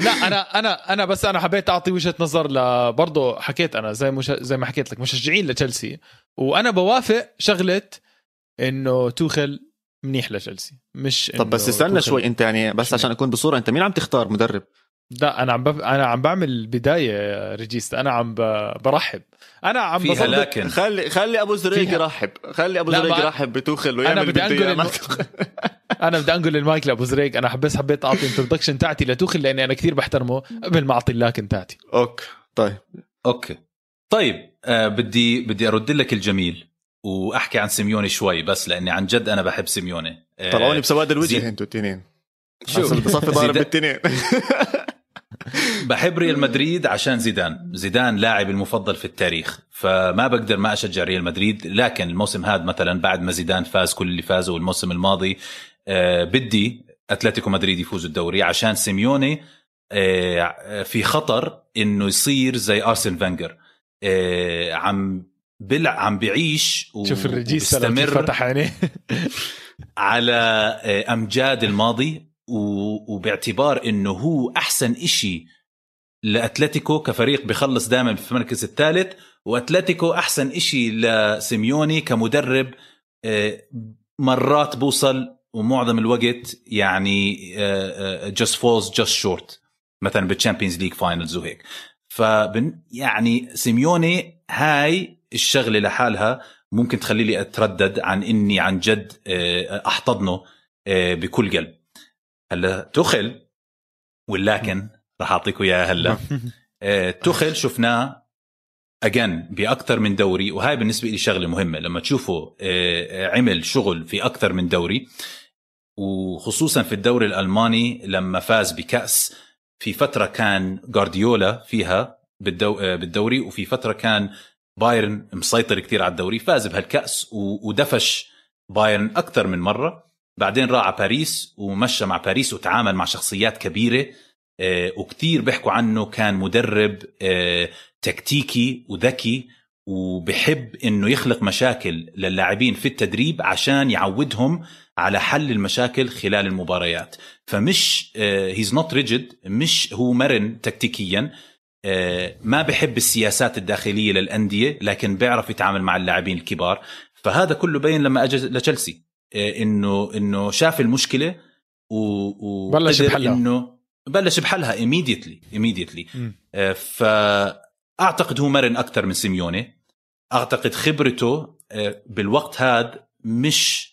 لا أنا أنا أنا بس أنا حبيت أعطي وجهة نظر ل برضه حكيت أنا زي مش... زي ما حكيت لك مشجعين لتشيلسي. وأنا بوافق شغلة إنه توخل منيح لتشيلسي مش طب بس استنى شوي أنت يعني بس عشان أكون بصورة أنت مين عم تختار مدرب؟ لا أنا عم بف... أنا عم بعمل بداية ريجيستا أنا عم ب... برحب. أنا عم فيها لكن. خلي خلي أبو زريق يرحب. خلي أبو زريق يرحب بتوخل ويعمل أنا بدي أنقل الم... أنا بدي أنقل المايك لأبو زريق. أنا بس حبيت أعطي introduction تاعتي لتوخل لأني أنا كثير بحترمه قبل ما أعطي اللاكن تاعتي. okay طيب. okay. طيب آه بدي بدي أرد لك الجميل وأحكي عن سيميوني شوي بس لأني عن جد أنا بحب سيميوني. آه طلعوني بسواد الوجه أنتوا الاثنين شو؟ بصفي ضارب بالاثنين بحب ريال مدريد عشان زيدان. زيدان لاعب المفضل في التاريخ. فما بقدر ما أشجع ريال مدريد لكن الموسم هذا مثلا بعد ما زيدان فاز كل اللي فازوا الموسم الماضي آه بدي أتلتيكو مدريد يفوز الدوري عشان سيميوني آه في خطر إنه يصير زي أرسن فانجر آه عم بلع عم بعيش شوف الريجيستا فتح عينيه. على أمجاد الماضي. وباعتبار إنه هو أحسن إشي لأتلتيكو كفريق بخلص دائما في المركز الثالث وأتلتيكو أحسن إشي لسيميوني كمدرب آه، مرات بوصل ومعظم الوقت يعني just falls just short مثلا بال Champions League finals وهيك. ف يعني سيميوني هاي الشغلة لحالها ممكن تخلي لي أتردد عن إني عن جد آه، أحتضنه آه، بكل قلب. هلا تخل ولكن راح اعطيكم إياها هلا. آه، تخل شفناه اجان بأكثر من دوري وهاي بالنسبة لي شغلة مهمة. لما تشوفوا آه، عمل شغل في أكثر من دوري وخصوصا في الدوري الألماني لما فاز بكأس في فترة كان جارديولا فيها بالدو آه، بالدوري وفي فترة كان بايرن مسيطر كثير على الدوري فاز بهالكأس ودفش بايرن أكثر من مرة. بعدين راح على باريس ومشى مع باريس وتعامل مع شخصيات كبيرة آه، وكثير بيحكوا عنه. كان مدرب آه، تكتيكي وذكي وبحب إنه يخلق مشاكل للاعبين في التدريب عشان يعودهم على حل المشاكل خلال المباريات. فمش he's not rigid مش هو مرن تكتيكيا آه، ما بحب السياسات الداخلية للأندية لكن بيعرف يتعامل مع اللاعبين الكبار. فهذا كله بين لما اجى لتشيلسي. إنه إنه شاف المشكلة و بلش بحلها. إنه بلش بحلها immediately immediately آه، فأعتقد هو مرن أكثر من سيميوني. أعتقد خبرته آه، بالوقت هذا مش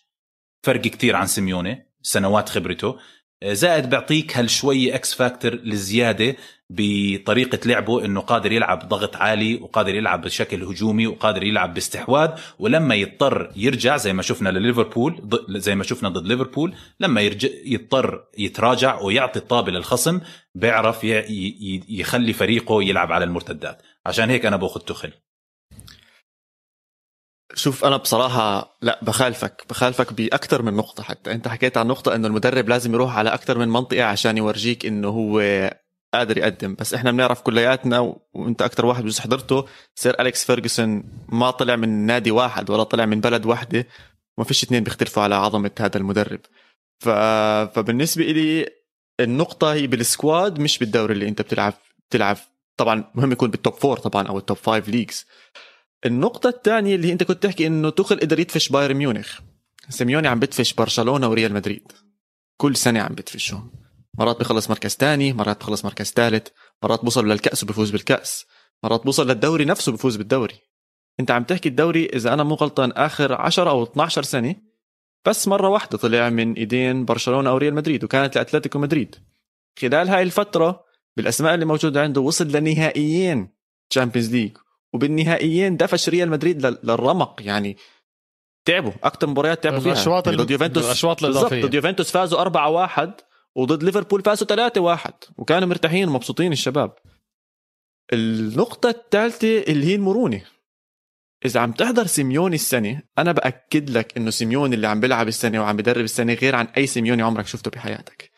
فرق كتير عن سيميوني سنوات خبرته. زائد بيعطيك هالشوي X factor الزياده بطريقة لعبه إنه قادر يلعب ضغط عالي وقادر يلعب بشكل هجومي وقادر يلعب باستحواذ ولما يضطر يرجع زي ما شفنا لليفربول زي ما شفنا ضد ليفربول لما يرجع يضطر يتراجع ويعطي الطابة للخصم بيعرف يخلي فريقه يلعب على المرتدات. عشان هيك أنا بأخذ تخل شوف أنا بصراحة لا بخالفك بخالفك باكثر من نقطة حتى. أنت حكيت عن نقطة إنه المدرب لازم يروح على أكثر من منطقة عشان يورجيك إنه هو قادر يقدم. بس إحنا بنعرف كلياتنا وأنت أكثر واحد بجوز حضرته سير أليكس فيرجسون ما طلع من نادي واحد ولا طلع من بلد واحدة. ما فيش اثنين بيختلفوا على عظمة هذا المدرب. ف... فبالنسبة لي النقطة هي بال squad مش بالدوري اللي أنت بتلعب بتلعب. طبعا مهم يكون بال top four طبعا أو ال top five leagues النقطة الثانية اللي أنت كنت تحكي إنه توخيل قدر يدفش بايرن ميونخ. سيميوني عم بدفش برشلونة وريال مدريد. كل سنة عم بدفشهم مرات بخلص مركز ثاني مرات بخلص مركز ثالث مرات بوصل للكأس وبفوز بالكأس مرات بوصل للدوري نفسه بفوز بالدوري. انت عم تحكي الدوري إذا أنا مو غلطان آخر 10 أو 12 سنة بس مرة واحدة طلع من إيدين برشلونة أو ريال مدريد وكانت لأتلتيكو مدريد. خلال هاي الفترة بالأسماء اللي موجودة عنده وصل لنهائيين Champions League وبالنهائيين دفش ريال مدريد للرمق يعني تعبوا أكثر مباريات تعبوا فيها. الاشواط ضد يوفنتوس الاشواط الإضافية. ضد يوفنتوس فازوا 4 1 وضد ليفربول فازوا 3 1 وكانوا مرتاحين ومبسوطين الشباب. النقطة الثالثة اللي هي المرونة. إذا عم تحضر سيميوني السنة أنا بأكد لك إنه سيميوني اللي عم بيلعب السنة وعم بدرب السنة غير عن أي سيميوني عمرك شفته بحياتك.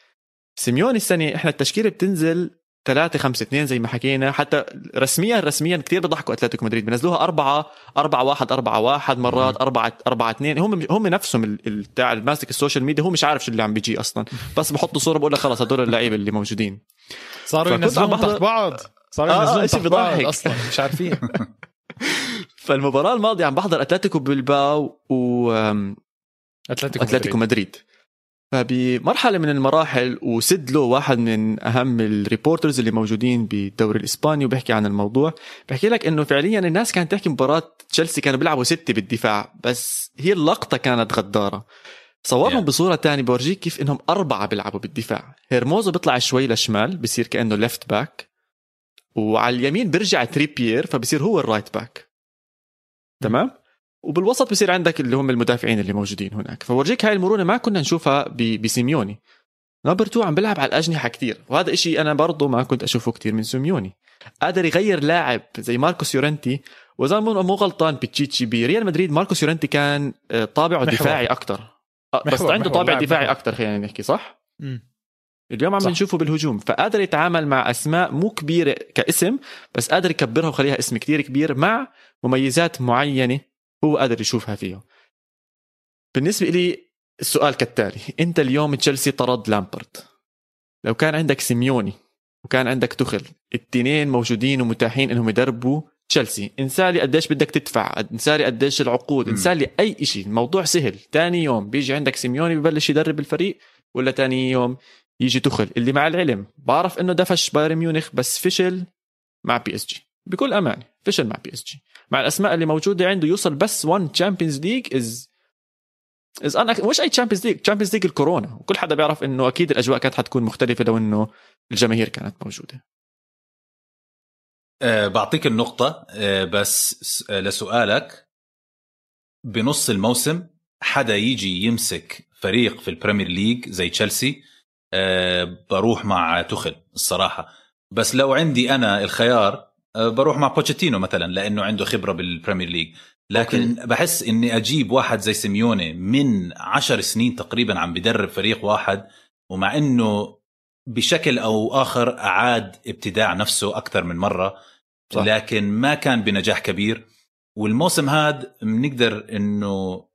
سيميوني السنة إحنا التشكيلة بتنزل 3 5 2 زي ما حكينا. حتى رسميا رسميا كثير بضحكوا أتلتيكو مدريد. بنزلوها 4 4 1 4 1 مرات 4 4 2 هم هم نفسهم بتاع ماسك ال social media. هو مش عارف شو اللي عم بيجي أصلا. بس بحطوا صورة بقول لك خلص هدول اللعيبة اللي موجودين. صاروا ينزلون تحت بعض. صاروا آه ينزلون تحت بعض أصلا. مش عارفين. فالمباراة الماضية عم بحضر أتلتيكو بلباو و أتلتيكو, أتلتيكو مدريد. مدريد. فبمرحلة من المراحل وسد له واحد من أهم ال reporters اللي موجودين بالدوري الإسباني وبيحكي عن الموضوع. بحكي لك إنه فعليا الناس كانت تحكي مباراة تشيلسي كانوا بيلعبوا ستة بالدفاع بس هي اللقطة كانت غدارة. صورهم yeah. بصورة تانية بورجيك كيف إنهم أربعة بيلعبوا بالدفاع. هيرموزو بيطلع شوي لشمال بصير كأنه left back وعلى اليمين بيرجع تريبيير فبصير هو ال right back تمام؟ وبالوسط بصير عندك اللي هم المدافعين اللي موجودين هناك. فبورجيك هاي المرونة ما كنا نشوفها بسيميوني. number 2 عم بيلعب على الأجنحة كتير. وهذا إشي أنا برضه ما كنت أشوفه كتير من سيميوني. قادر يغير لاعب زي ماركوس يورنتي وإذا مو غلطان بتشيتشي بريال مدريد ماركوس يورنتي كان آه، طابعه محور. دفاعي أكثر آه، بس محور عنده محور. طابع دفاعي أكثر خلينا نحكي صح؟ م. اليوم عم نشوفه بالهجوم. فقادر يتعامل مع أسماء مو كبيرة كاسم بس قادر يكبرها ويخليها اسم كتير كبير مع مميزات معينة هو قادر يشوفها فيه بالنسبة لي السؤال كالتالي أنت اليوم تشيلسي طرد لامبرد. لو كان عندك سيميوني وكان عندك توخيل التنين موجودين ومتاحين إنهم يدربوا تشيلسي. انسالي قديش بدك تدفع انسالي قديش العقود انسالي أي شيء الموضوع سهل. تاني يوم بيجي عندك سيميوني ببلش يدرب الفريق ولا تاني يوم يجي توخيل اللي مع العلم بعرف إنه دفش بايرن ميونخ بس فشل مع بي إس جي. بكل أمانة فشل مع بي إس جي. مع الأسماء اللي موجودة عنده يوصل بس 1 Champions League از از أنا مش أي Champions League Champions League الكورونا. وكل حدا بيعرف إنه أكيد الأجواء كانت حتكون مختلفة لو إنه الجماهير كانت موجودة. أه بعطيك النقطة أه بس أه لسؤالك. بنص الموسم حدا يجي يمسك فريق في ال Premier League زي تشيلسي؟ أه بروح مع توخيل الصراحة. بس لو عندي أنا الخيار بروح مع بوتشيتينو مثلا لأنه عنده خبرة بال Premier League لكن okay. بحس إني أجيب واحد زي سيميوني من عشر سنين تقريبا عم بدرب فريق واحد ومع إنه بشكل أو آخر أعاد ابتداع نفسه أكثر من مرة صح. لكن ما كان بنجاح كبير والموسم هذا بنقدر إنه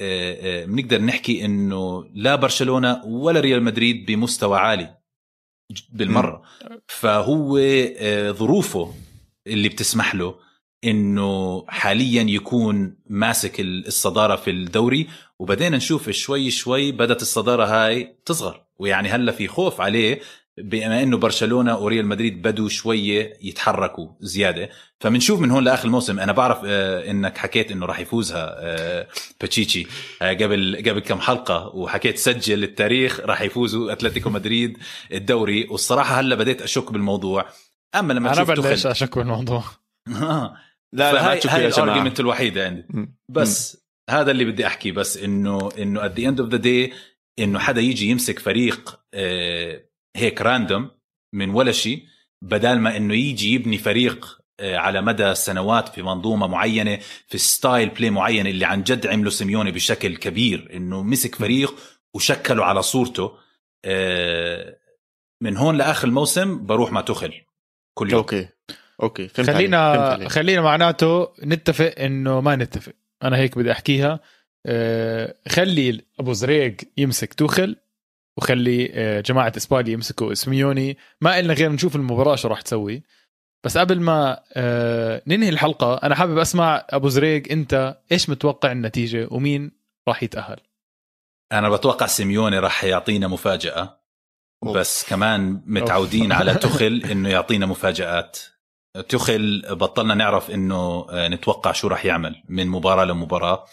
أه، أه، بنقدر نحكي إنه لا برشلونة ولا ريال مدريد بمستوى عالي بالمرة. فهو ظروفه اللي بتسمح له إنه حاليا يكون ماسك الصدارة في الدوري وبدينا نشوف شوي شوي بدأت الصدارة هاي تصغر. ويعني هلأ في خوف عليه بما إنه برشلونة وريال مدريد بدوا شوية يتحركوا زيادة. فبنشوف من هون لآخر الموسم أنا بعرف آه إنك حكيت إنه راح يفوزها آه باتشيتشي. آه قبل قبل كم حلقة وحكيت سجل التاريخ راح يفوزوا أتلتيكو مدريد الدوري. والصراحة هلأ بديت أشك بالموضوع. أما لما أنا بلش اشك بالموضوع لا لا هاي, هاي ال argument الوحيدة عندي. بس م. هذا اللي بدي احكيه بس إنه إنه at the end of the day إنه حدا يجي يمسك فريق آه هيك random من ولا شيء بدال ما إنه يجي يبني فريق آه على مدى سنوات في منظومة معينة في style play معين اللي عن جد عمله سيميوني بشكل كبير إنه مسك فريق وشكله على صورته آه من هون لآخر الموسم بروح مع توخيل كل يوم. Okay. Okay. فهمت خلينا عليك. فهمت عليك. خلينا معناته نتفق إنه ما نتفق. أنا هيك بدي أحكيها. أه خلي أبو زريق يمسك توخل وخلي أه جماعة اسبانيا يمسكوا اسميوني ما إلنا غير نشوف المباراة شو راح تسوي. بس قبل ما أه ننهي الحلقة أنا حابب أسمع أبو زريق أنت إيش متوقع النتيجة؟ ومين راح يتأهل؟ أنا بتوقع سيميوني راح يعطينا مفاجأة. بس كمان متعودين على تخل إنه يعطينا مفاجآت. توخيل بطلنا نعرف إنه آه، نتوقع شو راح يعمل من مباراة لمباراة.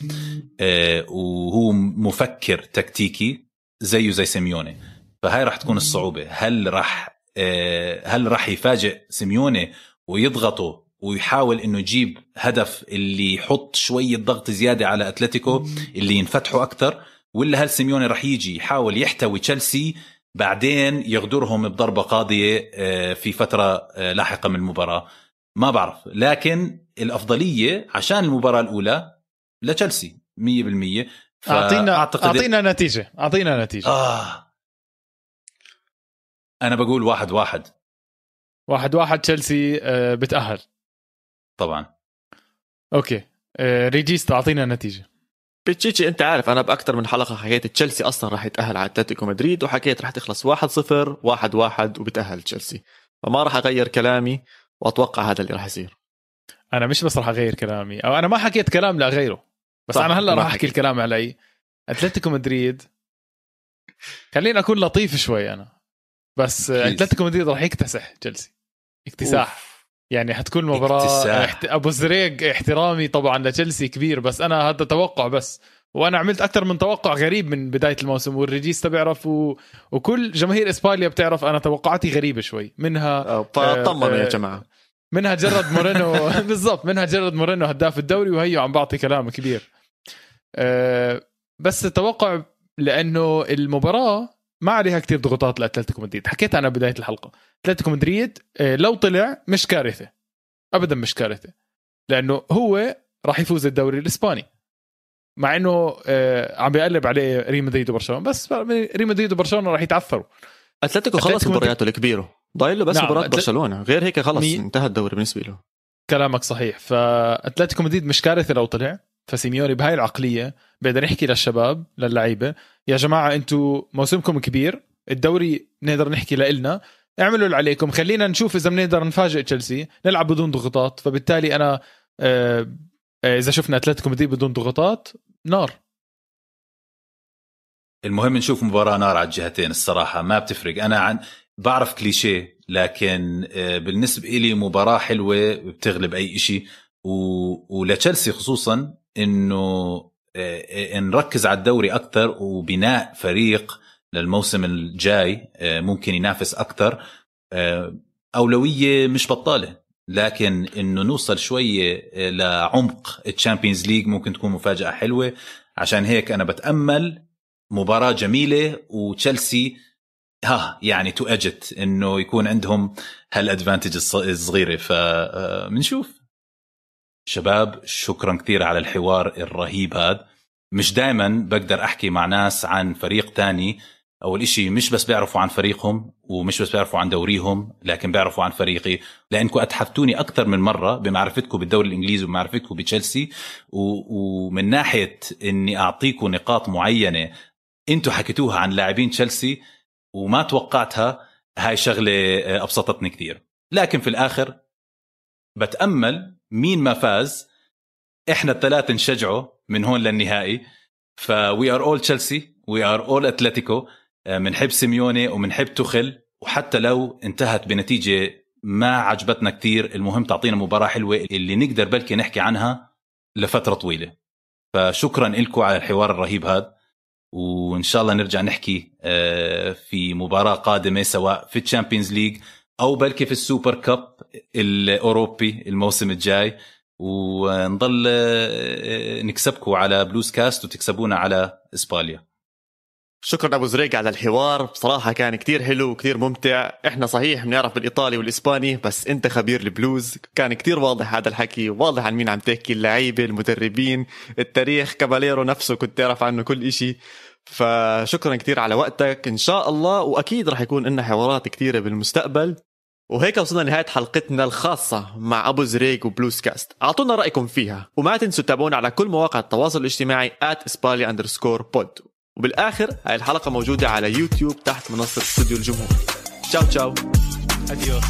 آه، وهو مفكر تكتيكي زيه زي سيميوني. فهاي راح تكون الصعوبة. هل راح آه، هل راح يفاجئ سيميوني ويضغطه ويحاول إنه يجيب هدف اللي يحط شوية ضغط زيادة على أتلتيكو اللي ينفتحوا أكثر ولا هل سيميوني راح يجي يحاول يحتوي تشيلسي بعدين يغدرهم بضربة قاضية آه، في فترة آه، لاحقة من المباراة. ما بعرف. لكن الأفضلية عشان المباراة الأولى لتشيلسي 100% اعطينا أعطينا نتيجة. أعطينا نتيجة. آه. أنا بقول واحد واحد. واحد واحد تشيلسي آه، بتأهل. طبعا. okay. ريجيس تعطينا نتيجة. بتشيتشي انت عارف أنا باكثر من حلقة حكيت تشيلسي أصلا راح يتأهل على أتلتيكو مدريد وحكيت راح تخلص 1-0 1-1 وبتأهل تشيلسي. فما راح أغير كلامي وأتوقع هذا اللي راح يصير. أنا مش بس راح أغير كلامي أو أنا ما حكيت كلام لاغيره بس أنا هلأ راح أحكي الكلام علي. أتلتيكو مدريد خليني أكون لطيف شوي أنا بس أتلتيكو مدريد راح يكتسح تشيلسي اكتساح أوف. يعني حتكون مباراة. أبو زريق احترامي طبعا لتشيلسي كبير بس أنا هذا توقع بس. وأنا عملت أكثر من توقع غريب من بداية الموسم والريجيستا بيعرف و... وكل جماهير إسبانيا بتعرف أنا توقعاتي غريبة شوي. منها فطمنوا آه... يا جماعة. منها جرد مورينو بالضبط منها جرد مورينو هداف الدوري وهيو عم بعطي كلام كبير. آه... بس توقع لأنه المباراة ما عليها كتير ضغوطات لأتلتيكو مدريد. حكيت أنا بداية الحلقة. أتلتيكو مدريد آه، لو طلع مش كارثة. ابدا مش كارثة. لأنه هو راح يفوز الدوري الإسباني. مع إنه آه، عم بيقلب عليه ريال مدريد وبرشلونة. بس ريال مدريد وبرشلونة راح يتعثروا. أتلتيكو خلص مبارياته الكبيرة. ضايل له بس نعم. مباراة برشلونة. غير هيك خلص مي... انتهى الدوري بالنسبة له. كلامك صحيح. فأتلتيكو مدريد مش كارثة لو طلع. فسيميوني بهاي العقلية بقدر يحكي للشباب للعيبة يا جماعة أنتم موسمكم كبير الدوري نقدر نحكي لإلنا اعملوا اللي عليكم خلينا نشوف إذا بنقدر نفاجئ تشيلسي نلعب بدون ضغوطات فبالتالي أنا آه، آه، إذا شفنا أتلتيكو مدريد بدون ضغوطات نار. المهم نشوف مباراة نار على الجهتين الصراحة ما بتفرق. أنا عن بعرف كليشيه لكن آه، بالنسبة إلي مباراة حلوة بتغلب أي إشي و... ولتشيلسي خصوصا إنه نركز على الدوري أكثر وبناء فريق للموسم الجاي آه، ممكن ينافس أكثر. آه، أولوية مش بطالة لكن إنه نوصل شوية آه، لعمق ال Champions League ممكن تكون مفاجأة حلوة. عشان هيك أنا بتأمل مباراة جميلة وتشيلسي ها يعني to edge it إنه يكون عندهم هال advantage الصغيرة. فبنشوف شباب شكرا كثير على الحوار الرهيب هذا. مش دائما بقدر أحكي مع ناس عن فريق تاني. أول إشي مش بس بيعرفوا عن فريقهم ومش بس بيعرفوا عن دوريهم لكن بيعرفوا عن فريقي. لأنكم اتحفتوني أكثر من مرة بمعرفتكم بالدوري الإنجليزي وبمعرفتكم بتشيلسي. ومن ناحية إني أعطيكم نقاط معينة أنتم حكيتوها عن لاعبين تشيلسي وما توقعتها هاي شغلة أبسطتني كثير. لكن في الآخر بتأمل مين ما فاز إحنا الثلاثة نشجعه من هون للنهائي. ف we are all تشيلسي we are all اتلتيكو بنحب سيميوني وبنحب توخيل وحتى لو انتهت بنتيجة ما عجبتنا كثير المهم تعطينا مباراة حلوة اللي نقدر بلكي نحكي عنها لفترة طويلة. فشكرا لكم على الحوار الرهيب هذا. وإن شاء الله نرجع نحكي آه، في مباراة قادمة سواء في ال Champions League أو بلكي في ال Super Cup الأوروبي الموسم الجاي ونضل آه، نكسبكم على بلوز كاست وتكسبونا على إسبانيا. شكرا أبو زريق على الحوار. بصراحة كان كتير حلو وكتير ممتع. إحنا صحيح بنعرف بالإيطالي والإسباني بس أنت خبير البلوز. كان كتير واضح هذا الحكي واضح عن مين عم تحكي اللعيبة المدربين التاريخ كاباليرو نفسه كنت تعرف عنه كل إشي. فشكرا كتير على وقتك. إن شاء الله وأكيد رح يكون لنا حوارات كتيرة بالمستقبل. وهيك وصلنا لنهاية حلقتنا الخاصة مع أبو زريق وبلوز كاست أعطونا رأيكم فيها وما تنسوا تتابعونا على كل مواقع التواصل الاجتماعي at بود وبالآخر هاي الحلقة موجودة على يوتيوب تحت منصة استوديو الجمهور. ciao ciao. adiós